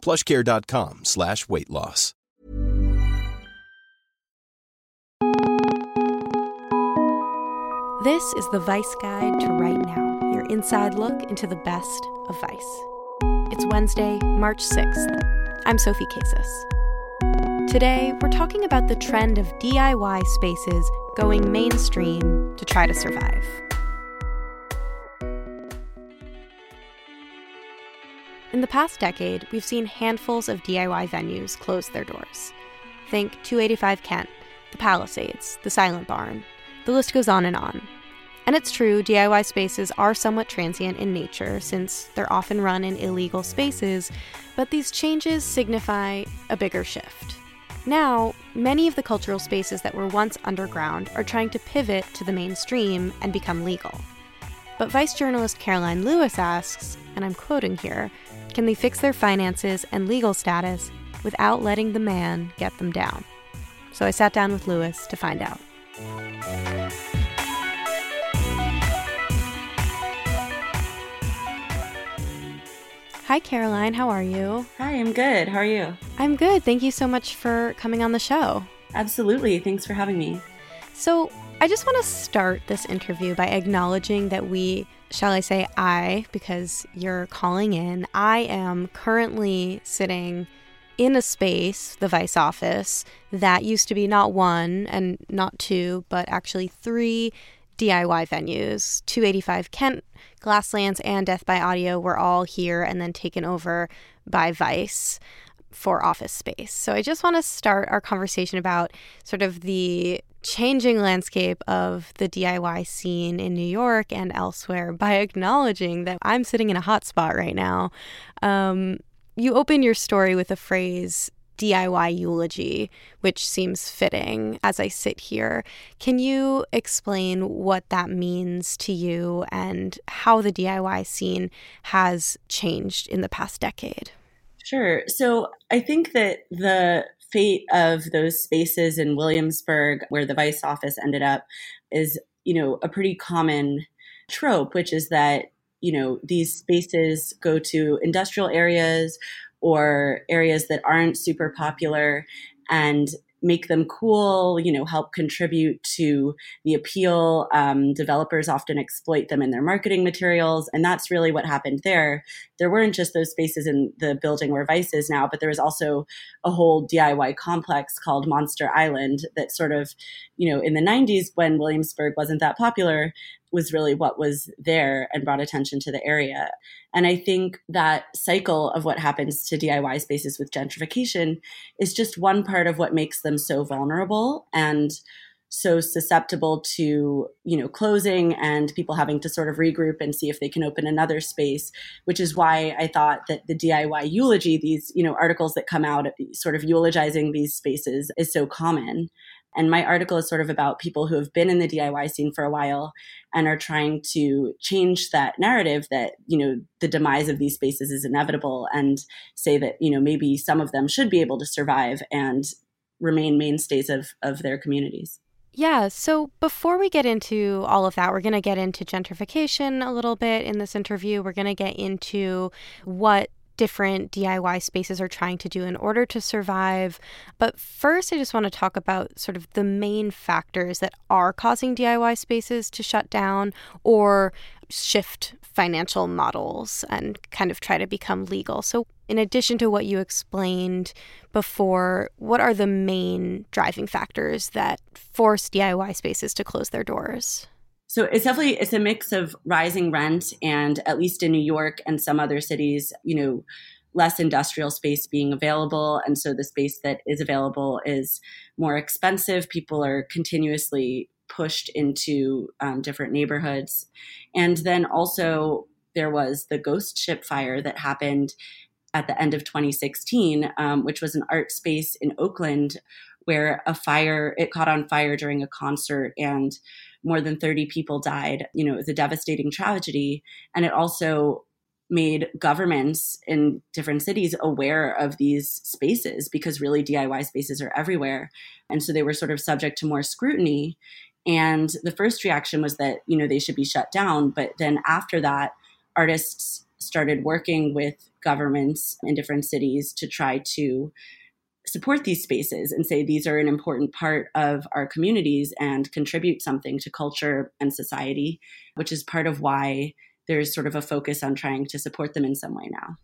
plushcare.com slash weight loss. This is the Vice Guide to Right Now, your inside look into the best of Vice. It's Wednesday, March 6th. I'm Sophie Kazis. Today, we're talking about the trend of DIY spaces going mainstream to try to survive. In the past decade, we've seen handfuls of DIY venues close their doors. Think 285 Kent, the Palisades, the Silent Barn. The list goes on and on. And it's true, DIY spaces are somewhat transient in nature since they're often run in illegal spaces, but these changes signify a bigger shift. Now, many of the cultural spaces that were once underground are trying to pivot to the mainstream and become legal. But Vice journalist Caroline Lewis asks, and I'm quoting here can they fix their finances and legal status without letting the man get them down? So I sat down with Lewis to find out. Hi, Caroline. How are you? Hi, I'm good. How are you? I'm good. Thank you so much for coming on the show. Absolutely. Thanks for having me. So, I just want to start this interview by acknowledging that we, shall I say, I, because you're calling in, I am currently sitting in a space, the Vice office, that used to be not one and not two, but actually three DIY venues. 285 Kent, Glasslands, and Death by Audio were all here and then taken over by Vice for office space. So I just want to start our conversation about sort of the changing landscape of the DIY scene in New York and elsewhere by acknowledging that I'm sitting in a hot spot right now. Um, you open your story with a phrase DIY eulogy, which seems fitting as I sit here. Can you explain what that means to you and how the DIY scene has changed in the past decade? Sure. So I think that the fate of those spaces in Williamsburg, where the Vice office ended up, is, you know, a pretty common trope, which is that, you know, these spaces go to industrial areas or areas that aren't super popular and make them cool, you know, help contribute to the appeal. Um, developers often exploit them in their marketing materials. And that's really what happened there. There weren't just those spaces in the building where Vice is now, but there was also a whole DIY complex called Monster Island that sort of, you know, in the 90s when Williamsburg wasn't that popular, was really what was there and brought attention to the area. And I think that cycle of what happens to DIY spaces with gentrification is just one part of what makes them so vulnerable and so susceptible to you know closing and people having to sort of regroup and see if they can open another space which is why i thought that the diy eulogy these you know articles that come out sort of eulogizing these spaces is so common and my article is sort of about people who have been in the DIY scene for a while and are trying to change that narrative that, you know, the demise of these spaces is inevitable and say that, you know, maybe some of them should be able to survive and remain mainstays of, of their communities. Yeah, so before we get into all of that, we're going to get into gentrification a little bit in this interview. We're going to get into what different DIY spaces are trying to do in order to survive. But first, I just want to talk about sort of the main factors that are causing DIY spaces to shut down or shift financial models and kind of try to become legal. So, in addition to what you explained before, what are the main driving factors that force DIY spaces to close their doors? So it's definitely it's a mix of rising rent and at least in New York and some other cities, you know, less industrial space being available and so the space that is available is more expensive. People are continuously pushed into um, different neighborhoods. And then also there was the ghost ship fire that happened at the end of 2016, um, which was an art space in Oakland where a fire, it caught on fire during a concert and more than 30 people died. You know, it was a devastating tragedy. And it also made governments in different cities aware of these spaces because really DIY spaces are everywhere. And so they were sort of subject to more scrutiny. And the first reaction was that, you know, they should be shut down. But then after that, artists started working with governments in different cities to try to support these spaces and say these are an important part of our communities and contribute something to culture and society, which is part of why there's sort of a focus on trying to support them in some way now.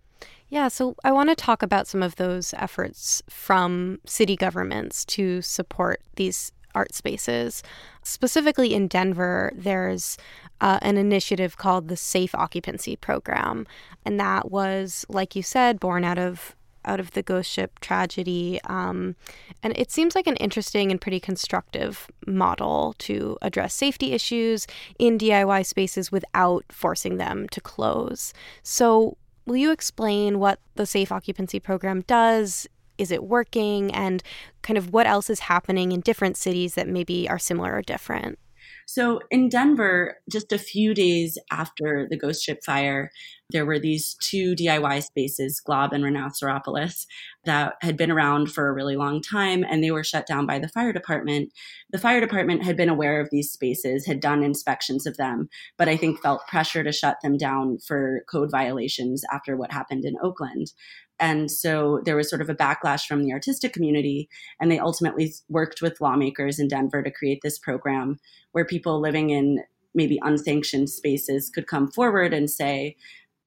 Yeah, so I want to talk about some of those efforts from city governments to support these art spaces. Specifically in Denver, there's uh, an initiative called the Safe Occupancy Program. And that was, like you said, born out of out of the ghost ship tragedy. Um, and it seems like an interesting and pretty constructive model to address safety issues in DIY spaces without forcing them to close. So, will you explain what the Safe Occupancy Program does? Is it working? And kind of what else is happening in different cities that maybe are similar or different? So in Denver, just a few days after the ghost ship fire, there were these two DIY spaces, Glob and Rhinoceropolis, that had been around for a really long time and they were shut down by the fire department. The fire department had been aware of these spaces, had done inspections of them, but I think felt pressure to shut them down for code violations after what happened in Oakland. And so there was sort of a backlash from the artistic community. And they ultimately worked with lawmakers in Denver to create this program where people living in maybe unsanctioned spaces could come forward and say,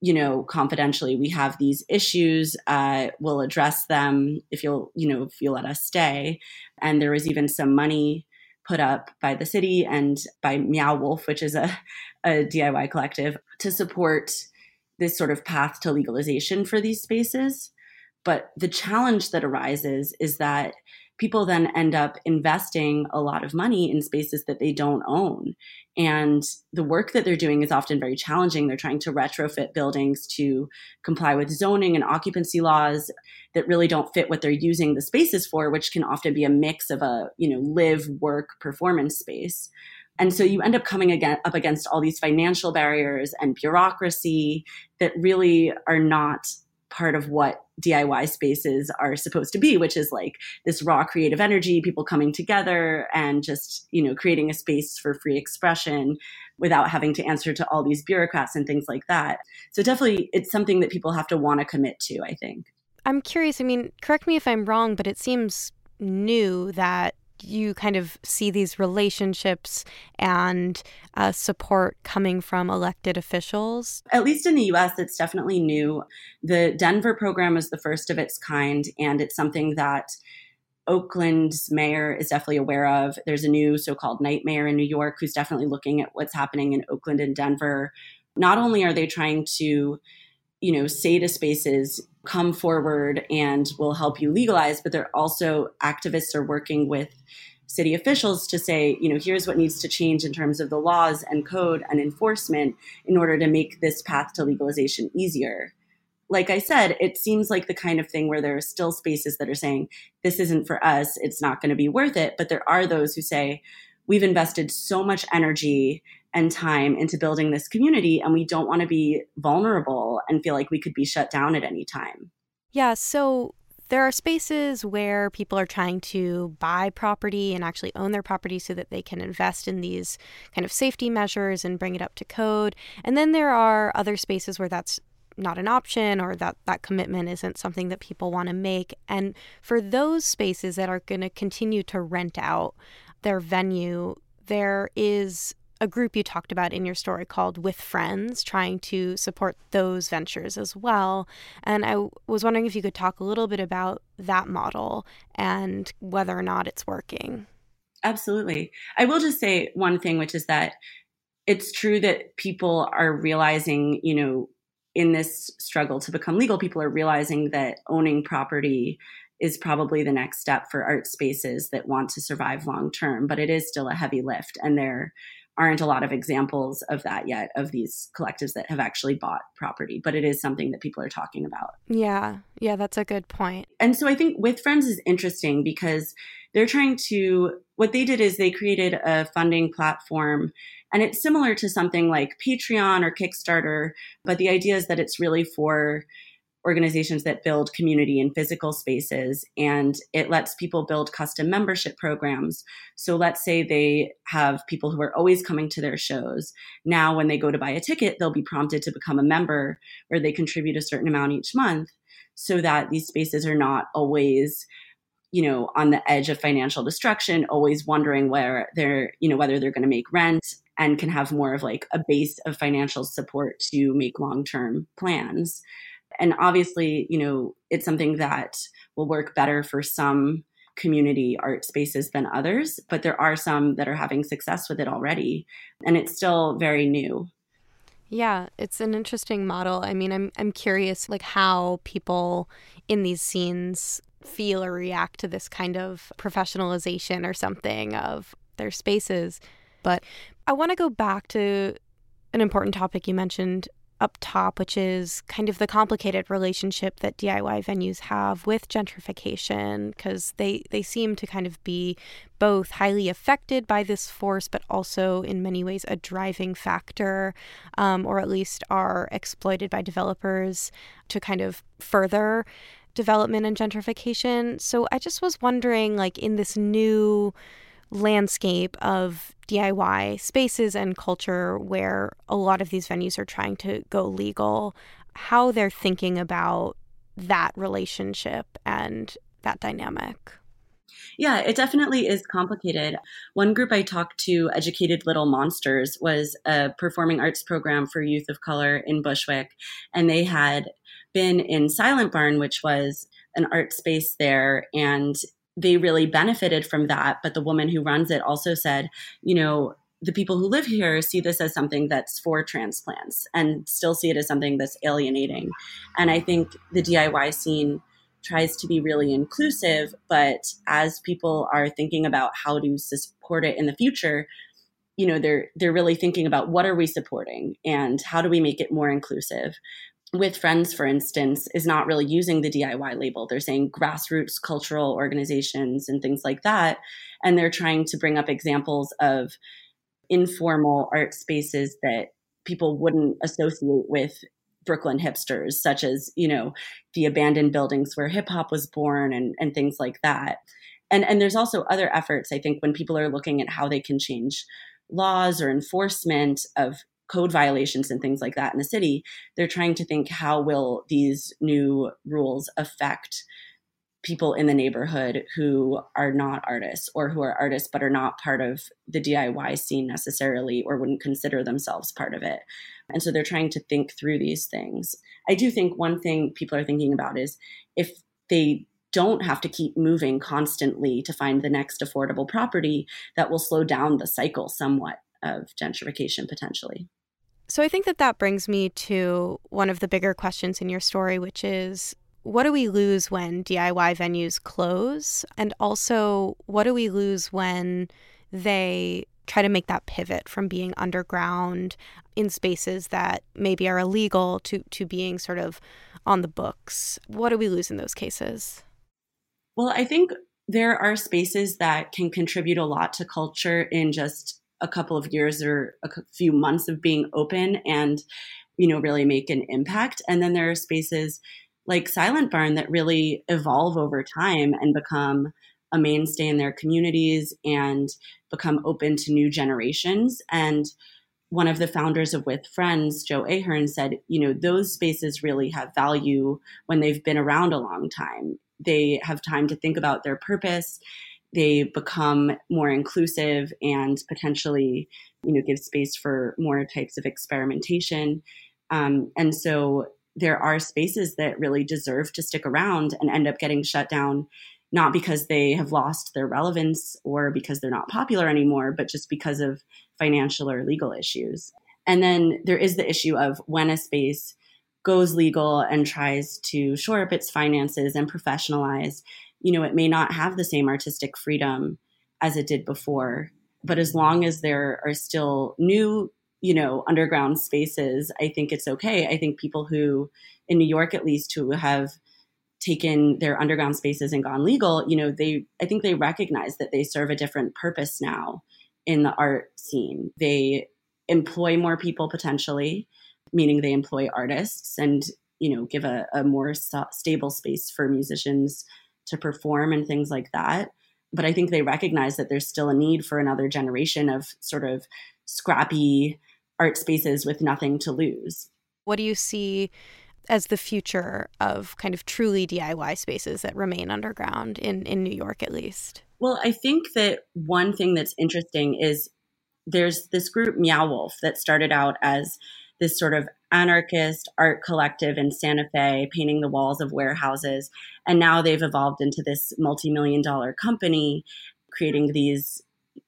you know, confidentially, we have these issues. Uh, we'll address them if you'll, you know, if you let us stay. And there was even some money put up by the city and by Meow Wolf, which is a, a DIY collective, to support this sort of path to legalization for these spaces. But the challenge that arises is that people then end up investing a lot of money in spaces that they don't own. And the work that they're doing is often very challenging. They're trying to retrofit buildings to comply with zoning and occupancy laws that really don't fit what they're using the spaces for, which can often be a mix of a, you know, live, work, performance space. And so you end up coming again, up against all these financial barriers and bureaucracy that really are not part of what DIY spaces are supposed to be, which is like this raw creative energy, people coming together and just, you know, creating a space for free expression without having to answer to all these bureaucrats and things like that. So definitely it's something that people have to want to commit to, I think. I'm curious, I mean, correct me if I'm wrong, but it seems new that you kind of see these relationships and uh, support coming from elected officials? At least in the US, it's definitely new. The Denver program is the first of its kind, and it's something that Oakland's mayor is definitely aware of. There's a new so called night mayor in New York who's definitely looking at what's happening in Oakland and Denver. Not only are they trying to you know, say to spaces, come forward and we'll help you legalize, but they're also activists are working with city officials to say, you know, here's what needs to change in terms of the laws and code and enforcement in order to make this path to legalization easier. Like I said, it seems like the kind of thing where there are still spaces that are saying, this isn't for us, it's not going to be worth it. But there are those who say, we've invested so much energy and time into building this community and we don't want to be vulnerable and feel like we could be shut down at any time. Yeah, so there are spaces where people are trying to buy property and actually own their property so that they can invest in these kind of safety measures and bring it up to code. And then there are other spaces where that's not an option or that that commitment isn't something that people want to make. And for those spaces that are going to continue to rent out their venue, there is a group you talked about in your story called With Friends, trying to support those ventures as well. And I was wondering if you could talk a little bit about that model and whether or not it's working. Absolutely. I will just say one thing, which is that it's true that people are realizing, you know, in this struggle to become legal, people are realizing that owning property is probably the next step for art spaces that want to survive long term, but it is still a heavy lift. And there aren't a lot of examples of that yet of these collectives that have actually bought property but it is something that people are talking about yeah yeah that's a good point. and so i think with friends is interesting because they're trying to what they did is they created a funding platform and it's similar to something like patreon or kickstarter but the idea is that it's really for organizations that build community in physical spaces and it lets people build custom membership programs. So let's say they have people who are always coming to their shows. Now, when they go to buy a ticket, they'll be prompted to become a member where they contribute a certain amount each month so that these spaces are not always you know on the edge of financial destruction always wondering where they're you know whether they're going to make rent and can have more of like a base of financial support to make long-term plans and obviously, you know, it's something that will work better for some community art spaces than others, but there are some that are having success with it already. And it's still very new. Yeah, it's an interesting model. I mean, I'm I'm curious like how people in these scenes feel or react to this kind of professionalization or something of their spaces. But I want to go back to an important topic you mentioned up top, which is kind of the complicated relationship that DIY venues have with gentrification, because they, they seem to kind of be both highly affected by this force, but also in many ways a driving factor, um, or at least are exploited by developers to kind of further development and gentrification. So I just was wondering, like, in this new landscape of DIY spaces and culture where a lot of these venues are trying to go legal, how they're thinking about that relationship and that dynamic. Yeah, it definitely is complicated. One group I talked to, Educated Little Monsters, was a performing arts program for youth of color in Bushwick. And they had been in Silent Barn, which was an art space there. And they really benefited from that. But the woman who runs it also said, you know, the people who live here see this as something that's for transplants and still see it as something that's alienating. And I think the DIY scene tries to be really inclusive, but as people are thinking about how to support it in the future, you know, they're they're really thinking about what are we supporting and how do we make it more inclusive with friends for instance is not really using the diy label. They're saying grassroots cultural organizations and things like that. And they're trying to bring up examples of informal art spaces that people wouldn't associate with brooklyn hipsters such as you know the abandoned buildings where hip hop was born and, and things like that. And and there's also other efforts i think when people are looking at how they can change laws or enforcement of code violations and things like that in the city, they're trying to think how will these new rules affect people in the neighborhood who are not artists or who are artists but are not part of the DIY scene necessarily or wouldn't consider themselves part of it. And so they're trying to think through these things. I do think one thing people are thinking about is if they don't have to keep moving constantly to find the next affordable property, that will slow down the cycle somewhat of gentrification potentially. So I think that that brings me to one of the bigger questions in your story, which is what do we lose when DIY venues close? And also, what do we lose when they try to make that pivot from being underground in spaces that maybe are illegal to, to being sort of on the books? What do we lose in those cases? Well, I think there are spaces that can contribute a lot to culture in just a couple of years or a few months of being open and you know really make an impact. And then there are spaces like silent barn that really evolve over time and become a mainstay in their communities and become open to new generations. And one of the founders of with friends joe ahern said you know those spaces really have value when they've been around a long time. They have time to think about their purpose they become more inclusive and potentially you know give space for more types of experimentation. Um, and so there are spaces that really deserve to stick around and end up getting shut down not because they have lost their relevance or because they're not popular anymore but just because of financial or legal issues. And then there is the issue of when a space goes legal and tries to shore up its finances and professionalize you know, it may not have the same artistic freedom as it did before. But as long as there are still new, you know, underground spaces, I think it's okay. I think people who, in New York at least, who have taken their underground spaces and gone legal, you know, they, I think they recognize that they serve a different purpose now in the art scene. They employ more people potentially, meaning they employ artists and, you know, give a, a more st- stable space for musicians to perform and things like that but I think they recognize that there's still a need for another generation of sort of scrappy art spaces with nothing to lose. What do you see as the future of kind of truly DIY spaces that remain underground in, in New York, at least? Well, I think that one thing that's interesting is there's this group, Meow Wolf, that started out as this sort of anarchist art collective in Santa Fe painting the walls of warehouses. And now they've evolved into this multi million dollar company creating these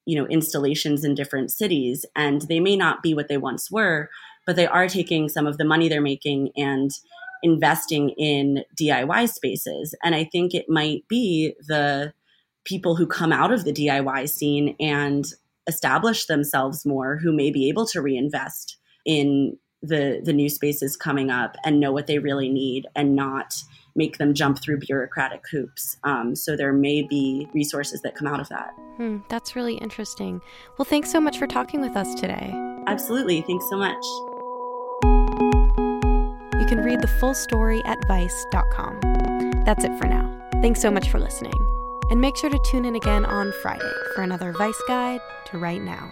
you know installations in different cities and they may not be what they once were but they are taking some of the money they're making and investing in DIY spaces and i think it might be the people who come out of the DIY scene and establish themselves more who may be able to reinvest in the the new spaces coming up and know what they really need and not make them jump through bureaucratic hoops. Um, so there may be resources that come out of that. Hmm, that's really interesting. Well, thanks so much for talking with us today. Absolutely. Thanks so much. You can read the full story at vice.com. That's it for now. Thanks so much for listening. And make sure to tune in again on Friday for another Vice Guide to Right Now.